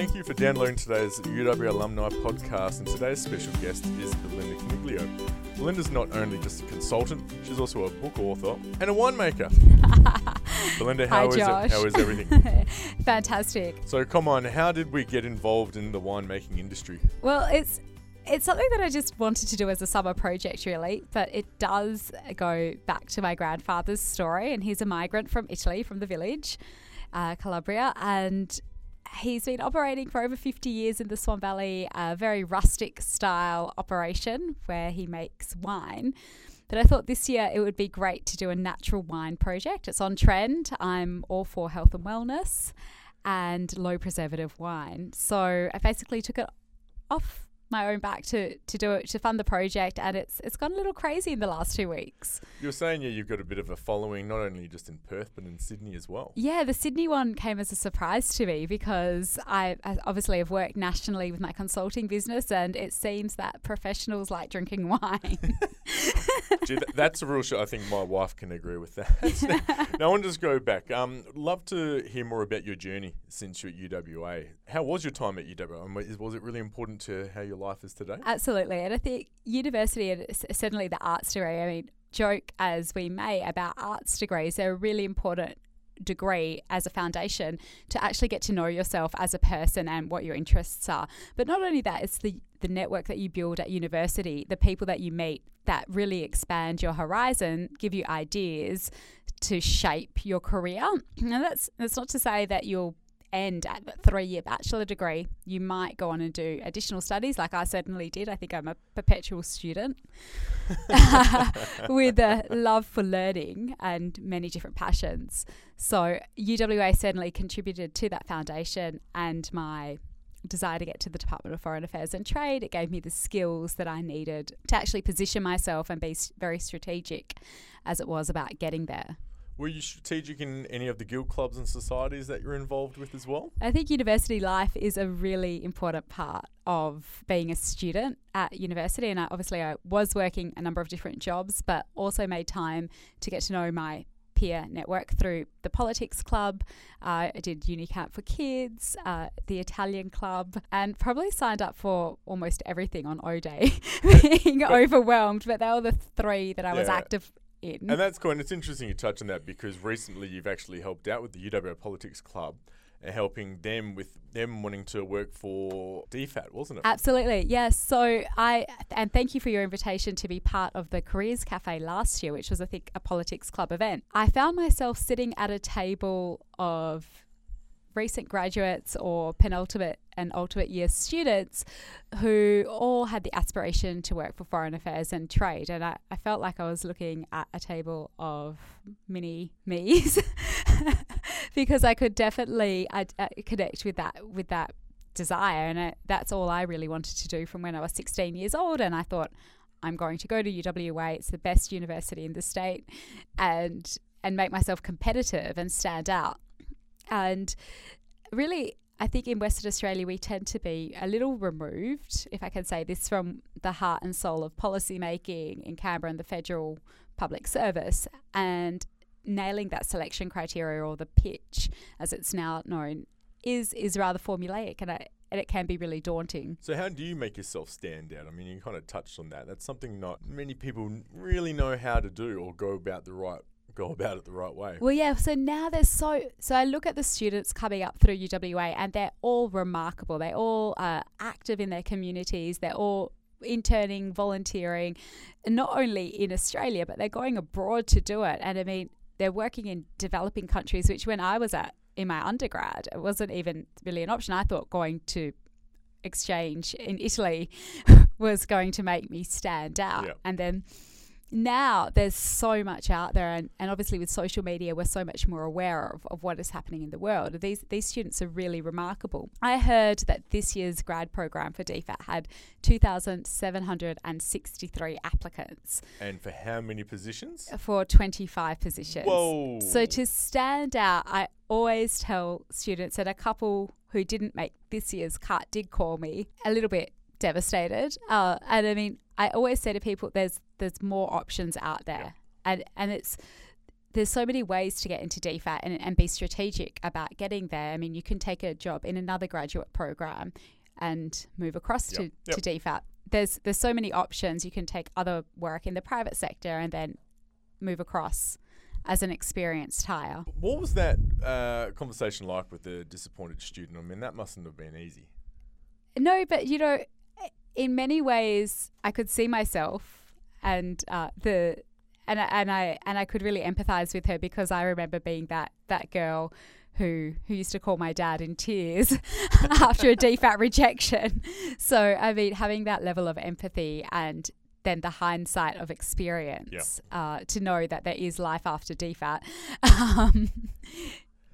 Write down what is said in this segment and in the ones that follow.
Thank you for downloading today's UW Alumni podcast, and today's special guest is Belinda Coniglio. Belinda's not only just a consultant, she's also a book author and a winemaker. Belinda, how Hi, is Josh. it? How is everything? Fantastic. so, come on, how did we get involved in the winemaking industry? Well, it's it's something that I just wanted to do as a summer project, really. But it does go back to my grandfather's story, and he's a migrant from Italy, from the village, uh, Calabria, and he's been operating for over 50 years in the Swan Valley, a very rustic style operation where he makes wine. But I thought this year it would be great to do a natural wine project. It's on trend. I'm all for health and wellness and low preservative wine. So I basically took it off my own back to, to do it to fund the project and it's it's gone a little crazy in the last two weeks. You're saying, yeah, you've got a bit of a following, not only just in Perth, but in Sydney as well. Yeah, the Sydney one came as a surprise to me because I, I obviously have worked nationally with my consulting business and it seems that professionals like drinking wine. Gee, th- that's a real show. I think my wife can agree with that. now, I want to just go back. Um, love to hear more about your journey since you're at UWA. How was your time at UWA? And was it really important to how your life is today? Absolutely. And I think university and certainly the arts degree, I mean, joke as we may about arts degrees, they're a really important degree as a foundation to actually get to know yourself as a person and what your interests are. But not only that, it's the the network that you build at university, the people that you meet that really expand your horizon, give you ideas to shape your career. And that's that's not to say that you'll end at the three year bachelor degree. You might go on and do additional studies, like I certainly did. I think I'm a perpetual student with a love for learning and many different passions. So, UWA certainly contributed to that foundation and my desire to get to the Department of Foreign Affairs and Trade. It gave me the skills that I needed to actually position myself and be very strategic as it was about getting there. Were you strategic in any of the guild clubs and societies that you're involved with as well? I think university life is a really important part of being a student at university. And I, obviously, I was working a number of different jobs, but also made time to get to know my peer network through the politics club. Uh, I did Unicamp for kids, uh, the Italian club, and probably signed up for almost everything on O Day, being overwhelmed. But they were the three that I was active in. And that's cool. And it's interesting you touch on that because recently you've actually helped out with the UWA Politics Club and helping them with them wanting to work for DFAT, wasn't it? Absolutely. Yes. So I and thank you for your invitation to be part of the Careers Cafe last year, which was I think a politics club event. I found myself sitting at a table of recent graduates or penultimate and ultimate year students who all had the aspiration to work for foreign affairs and trade. And I, I felt like I was looking at a table of mini me's because I could definitely I, uh, connect with that with that desire. And I, that's all I really wanted to do from when I was 16 years old. And I thought I'm going to go to UWA it's the best university in the state and and make myself competitive and stand out and really I think in Western Australia we tend to be a little removed if I can say this from the heart and soul of policy making in Canberra and the federal public service and nailing that selection criteria or the pitch as it's now known is is rather formulaic and, I, and it can be really daunting. So how do you make yourself stand out? I mean, you kind of touched on that. That's something not many people really know how to do or go about the right go about it the right way. Well, yeah. So now there's so so I look at the students coming up through UWA, and they're all remarkable. They all are active in their communities. They're all interning, volunteering, not only in Australia, but they're going abroad to do it. And I mean, they're working in developing countries, which when I was at in my undergrad, it wasn't even really an option. I thought going to exchange in Italy was going to make me stand out. Yeah. And then now there's so much out there and, and obviously with social media we're so much more aware of, of what is happening in the world these these students are really remarkable i heard that this year's grad program for dfat had 2763 applicants And for how many positions? for 25 positions Whoa. so to stand out i always tell students that a couple who didn't make this year's cut did call me a little bit devastated uh, and i mean i always say to people there's there's more options out there and and it's there's so many ways to get into DFAT and, and be strategic about getting there. I mean, you can take a job in another graduate program and move across Yep, to, yep. to DFAT. There's there's so many options. You can take other work in the private sector and then move across as an experienced hire. What was that uh, conversation like with the disappointed student? I mean, that mustn't have been easy. No, but you know, in many ways, I could see myself and uh, the and I, and I and I could really empathize with her because I remember being that that girl who who used to call my dad in tears after a DFAT rejection. So I mean, having that level of empathy and then the hindsight of experience uh, to know that there is life after DFAT um,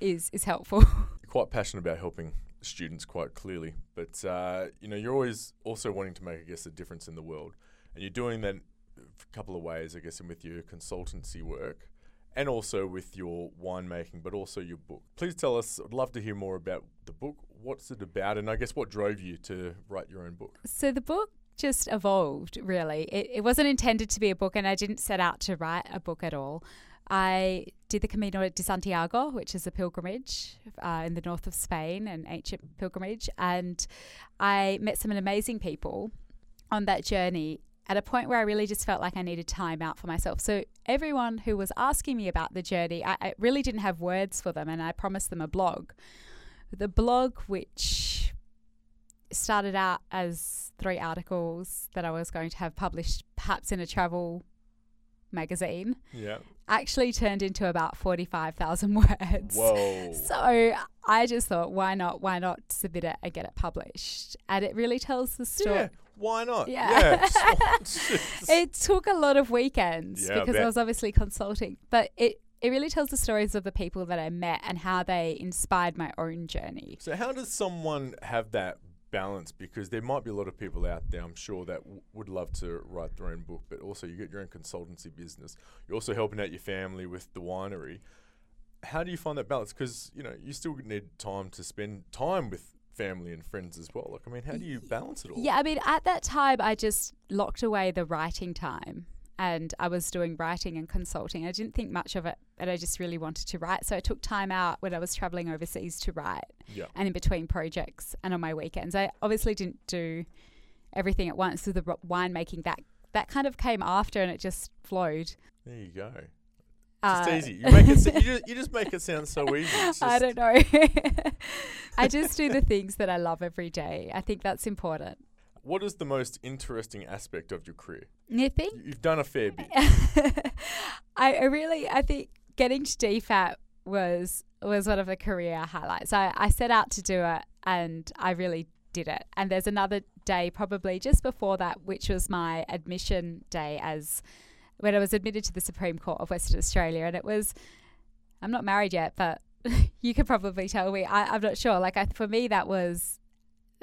is is helpful. Quite passionate about helping students, quite clearly, but uh, you know, you're always also wanting to make, I guess, a difference in the world, and you're doing that a couple of ways, I guess, and with your consultancy work. And also with your winemaking, but also your book. Please tell us. I'd love to hear more about the book. What's it about, and I guess what drove you to write your own book? So the book just evolved, really. It, it wasn't intended to be a book, and I didn't set out to write a book at all. I did the Camino de Santiago, which is a pilgrimage uh, in the north of Spain, an ancient pilgrimage, and I met some amazing people on that journey at a point where I really just felt like I needed time out for myself. So everyone who was asking me about the journey, I, I really didn't have words for them, and I promised them a blog. The blog, which started out as three articles that I was going to have published, perhaps in a travel magazine, Yeah. Actually turned into about 45,000 words. Whoa. So I just thought, why not? Why not submit it and get it published? And it really tells the story. yeah. Why not? Yeah. just- It took a lot of weekends Yeah, because I bet. was obviously consulting, but it, it really tells the stories of the people that I met and how they inspired my own journey. So how does someone have that balance? Because there might be a lot of people out there, I'm sure, that w- would love to write their own book, but also you get your own consultancy business. You're also helping out your family with the winery. How do you find that balance? Because you know you still need time to spend time with family and friends as well. Like, I mean, how do you balance it all? Yeah, I mean, at that time, I just locked away the writing time and I was doing writing and consulting. I didn't think much of it, but I just really wanted to write. So I took time out when I was traveling overseas to write Yeah. and in between projects and on my weekends. I obviously didn't do everything at once with the winemaking. That, that kind of came after and it just flowed. There you go. Uh, Just easy. You make it. You just, you just make it sound so easy. I don't know. I just do the things that I love every day. I think that's important. What is the most interesting aspect of your career? You- You've done a fair bit. I, really, I think getting to DFAT was was one of the career highlights. I, I set out to do it, and I really did it. And there's another day, probably just before that, which was my admission day as when I was admitted to the Supreme Court of Western Australia, and it was. I'm not married yet, but you could probably tell me. I, I'm not sure. Like I, for me, that was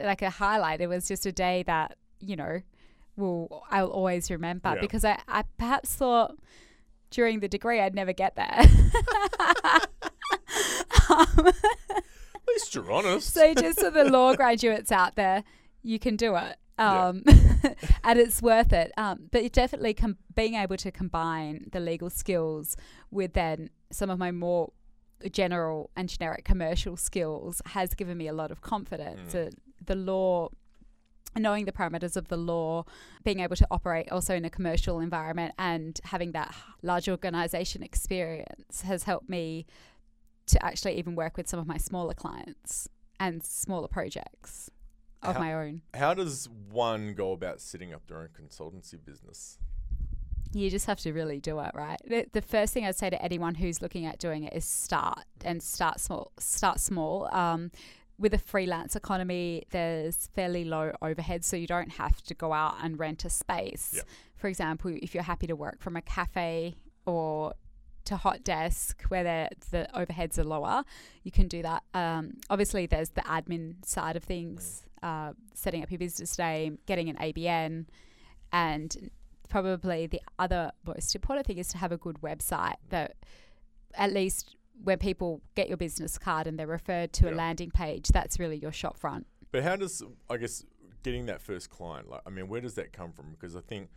like a highlight. It was just a day that you know will I'll always remember Yeah. because I, I perhaps thought during the degree I'd never get there. Um, At least you're honest. so just for the law graduates out there, you can do it. Yeah. Um, and it's worth it. Um, but it definitely com- being able to combine the legal skills with then some of my more general and generic commercial skills has given me a lot of confidence. Mm. The law, knowing the parameters of the law, being able to operate also in a commercial environment and having that large organization experience has helped me to actually even work with some of my smaller clients and smaller projects of How- my own. How does one go about setting up their own consultancy business? You just have to really do it, right? The, the first thing I'd say to anyone who's looking at doing it is start and start small. Start small. Um, with a freelance economy, there's fairly low overhead, so you don't have to go out and rent a space. Yep. For example, if you're happy to work from a cafe or to hot desk where the the overheads are lower, you can do that. Um, obviously, there's the admin side of things, uh, setting up your business name, getting an ABN, and probably the other most important thing is to have a good website that at least when people get your business card and they're referred to a landing page, that's really your shop front. But how does I guess getting that first client like I mean where does that come from? Because I think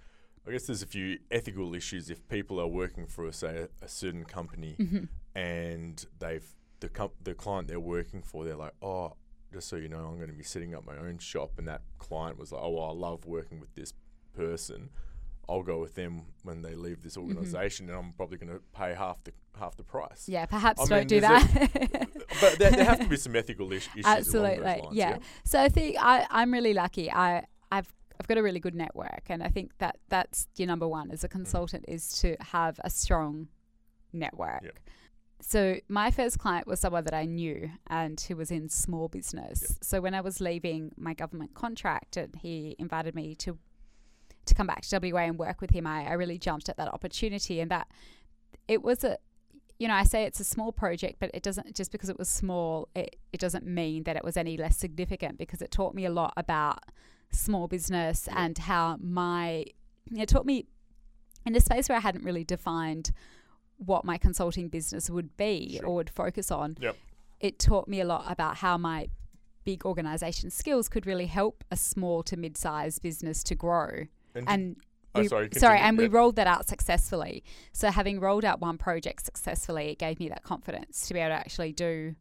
I guess there's a few ethical issues if people are working for, say, a, a certain company Mm-hmm. and they've the com- the client they're working for, they're like, oh, just so you know, I'm going to be setting up my own shop, and that client was like, oh, well, I love working with this person. I'll go with them when they leave this mm-hmm. organization, and I'm probably going to pay half the half the price. Yeah, perhaps I don't mean, do that. But there, there have to be some ethical is- issues. Absolutely, lines, yeah. So I think I, I'm really lucky. I, I've I've got a really good network, and I think that that's your number one as a mm. consultant is to have a strong network. Yep. So my first client was someone that I knew and who was in small business. So when I was leaving my government contract, and he invited me to to come back to WA and work with him, I, I really jumped at that opportunity, and that it was a you know, I say it's a small project, but it doesn't just because it was small, it, it doesn't mean that it was any less significant because it taught me a lot about small business Yeah. and how my it taught me in a space where I hadn't really defined what my consulting business would be Sure. or would focus on. Yep. It taught me a lot about how my big organization skills could really help a small to mid-sized business to grow. And, And oh, we- sorry, sorry, continue. and we rolled that out successfully. So having rolled out one project successfully, it gave me that confidence to be able to actually do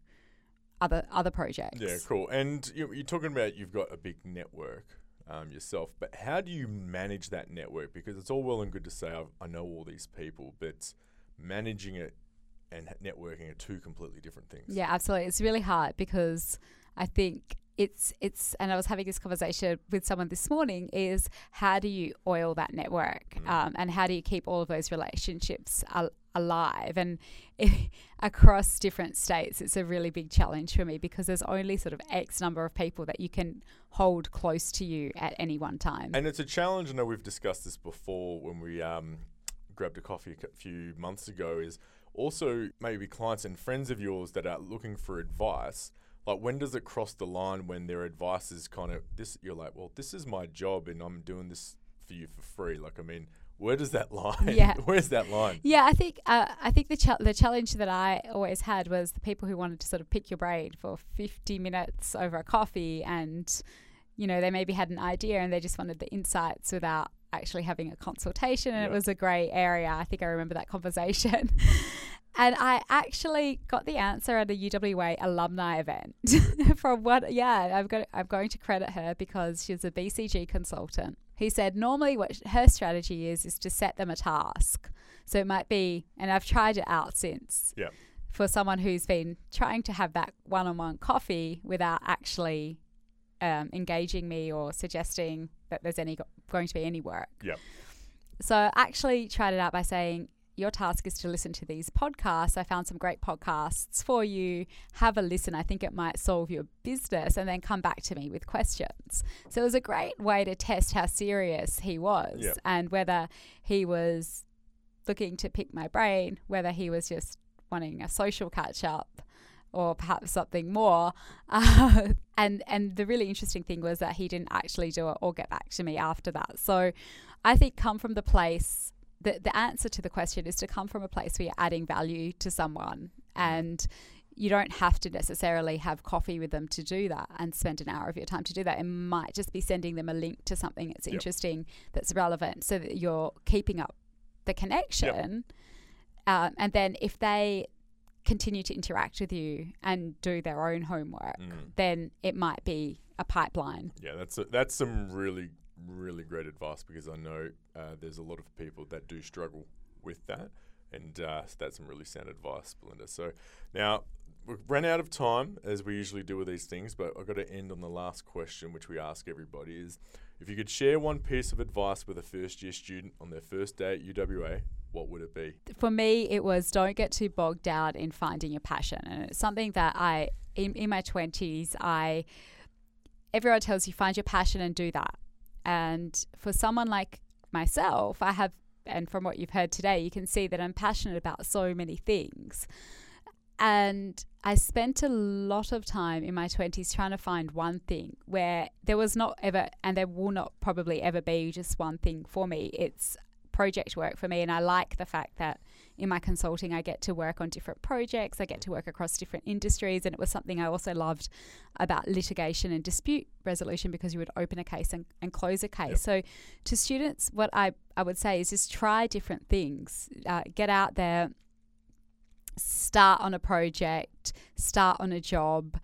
other other projects. Yeah, cool. And you, you're talking about you've got a big network um, yourself, but how do you manage that network? Because it's all well and good to say I've, I know all these people, but managing it and networking are two completely different things. Yeah, absolutely. It's really hard because I think it's it's and I was having this conversation with someone this morning is how do you oil that network Mm. um, and how do you keep all of those relationships al- alive and across different states it's a really big challenge for me because there's only sort of x number of people that you can hold close to you at any one time And it's a challenge. I know we've discussed this before when we um, grabbed a coffee a few months ago. Is also maybe clients and friends of yours that are looking for advice. Like when does it cross the line when their advice is kind of this? You're like, well, this is my job, and I'm doing this for you for free. Like, I mean, where does that line? Yeah. Where's that line? Yeah, I think uh, I think the the challenge that I always had was the people who wanted to sort of pick your brain for 50 minutes over a coffee, and you know they maybe had an idea and they just wanted the insights without actually having a consultation, and it was a grey area. I think I remember that conversation. And I actually got the answer at a UWA alumni event from what, yeah, I've got, I'm going to credit her because she's a BCG consultant. He said normally what her strategy is is to set them a task. So it might be, and I've tried it out since. Yeah. For someone who's been trying to have that one-on-one coffee without actually um, engaging me or suggesting that there's any going to be any work. Yep. So I actually tried it out by saying, your task is to listen to these podcasts. I found some great podcasts for you. Have a listen. I think it might solve your business and then come back to me with questions. So it was a great way to test how serious he was Yep. and whether he was looking to pick my brain, whether he was just wanting a social catch up or perhaps something more. Uh, and and the really interesting thing was that he didn't actually do it or get back to me after that. So I think come from the place the, the answer to the question is to come from a place where you're adding value to someone and you don't have to necessarily have coffee with them to do that and spend an hour of your time to do that. It might just be sending them a link to something that's Yep. interesting, that's relevant, so that you're keeping up the connection. Um, and then if they continue to interact with you and do their own homework, Mm. then it might be a pipeline. Yeah, that's a, that's some really really great advice because I know uh, there's a lot of people that do struggle with that, and uh, that's some really sound advice, Belinda. So now we've run out of time as we usually do with these things, but I've got to end on the last question, which we ask everybody: is if you could share one piece of advice with a first year student on their first day at UWA, what would it be? for me, it was don't get too bogged down in finding your passion. And it's something that I, in, in my 20s, I, everyone tells you find your passion and do that. And for someone like myself, I have, and from what you've heard today, you can see that I'm passionate about so many things. And I spent a lot of time in my 20s trying to find one thing where there was not ever, and there will not probably ever be just one thing for me. It's project work for me. And I like the fact that in my consulting, I get to work on different projects, I get to work across different industries. And it was something I also loved about litigation and dispute resolution because you would open a case and, and close a case. Yep. So, to students, what I, I would say is just try different things, uh, get out there, start on a project, start on a job,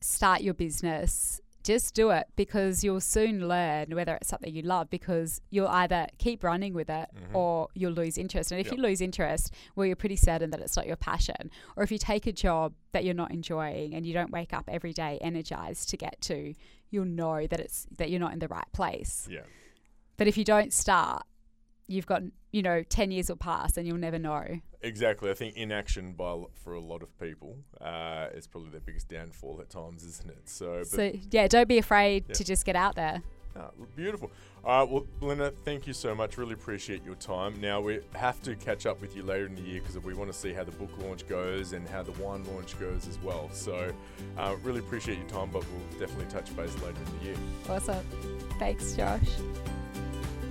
start your business just do it because you'll soon learn whether it's something you love because you'll either keep running with it mm-hmm. or you'll lose interest. And if yep. you lose interest, well, you're pretty certain that it's not your passion. Or if you take a job that you're not enjoying and you don't wake up every day energized to get to, you'll know that it's that you're not in the right place. Yeah. But if you don't start, you've got you know 10 years will pass and you'll never know. Exactly. I think inaction by for a lot of people uh, is probably their biggest downfall at times isn't it? So so yeah don't be afraid yeah. to just get out there. Oh, beautiful. All right well Linda thank you so much. Really appreciate your time. Now we have to catch up with you later in the year because we want to see how the book launch goes and how the wine launch goes as well. So uh, really appreciate your time but we'll definitely touch base later in the year. Awesome. Thanks josh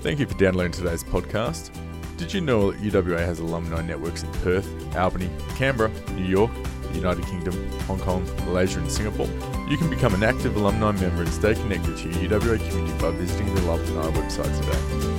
Thank you for downloading today's podcast. Did you know that UWA has alumni networks in Perth, Albany, Canberra, New York, the United Kingdom, Hong Kong, Malaysia, and Singapore? You can become an active alumni member and stay connected to your UWA community by visiting the alumni website today.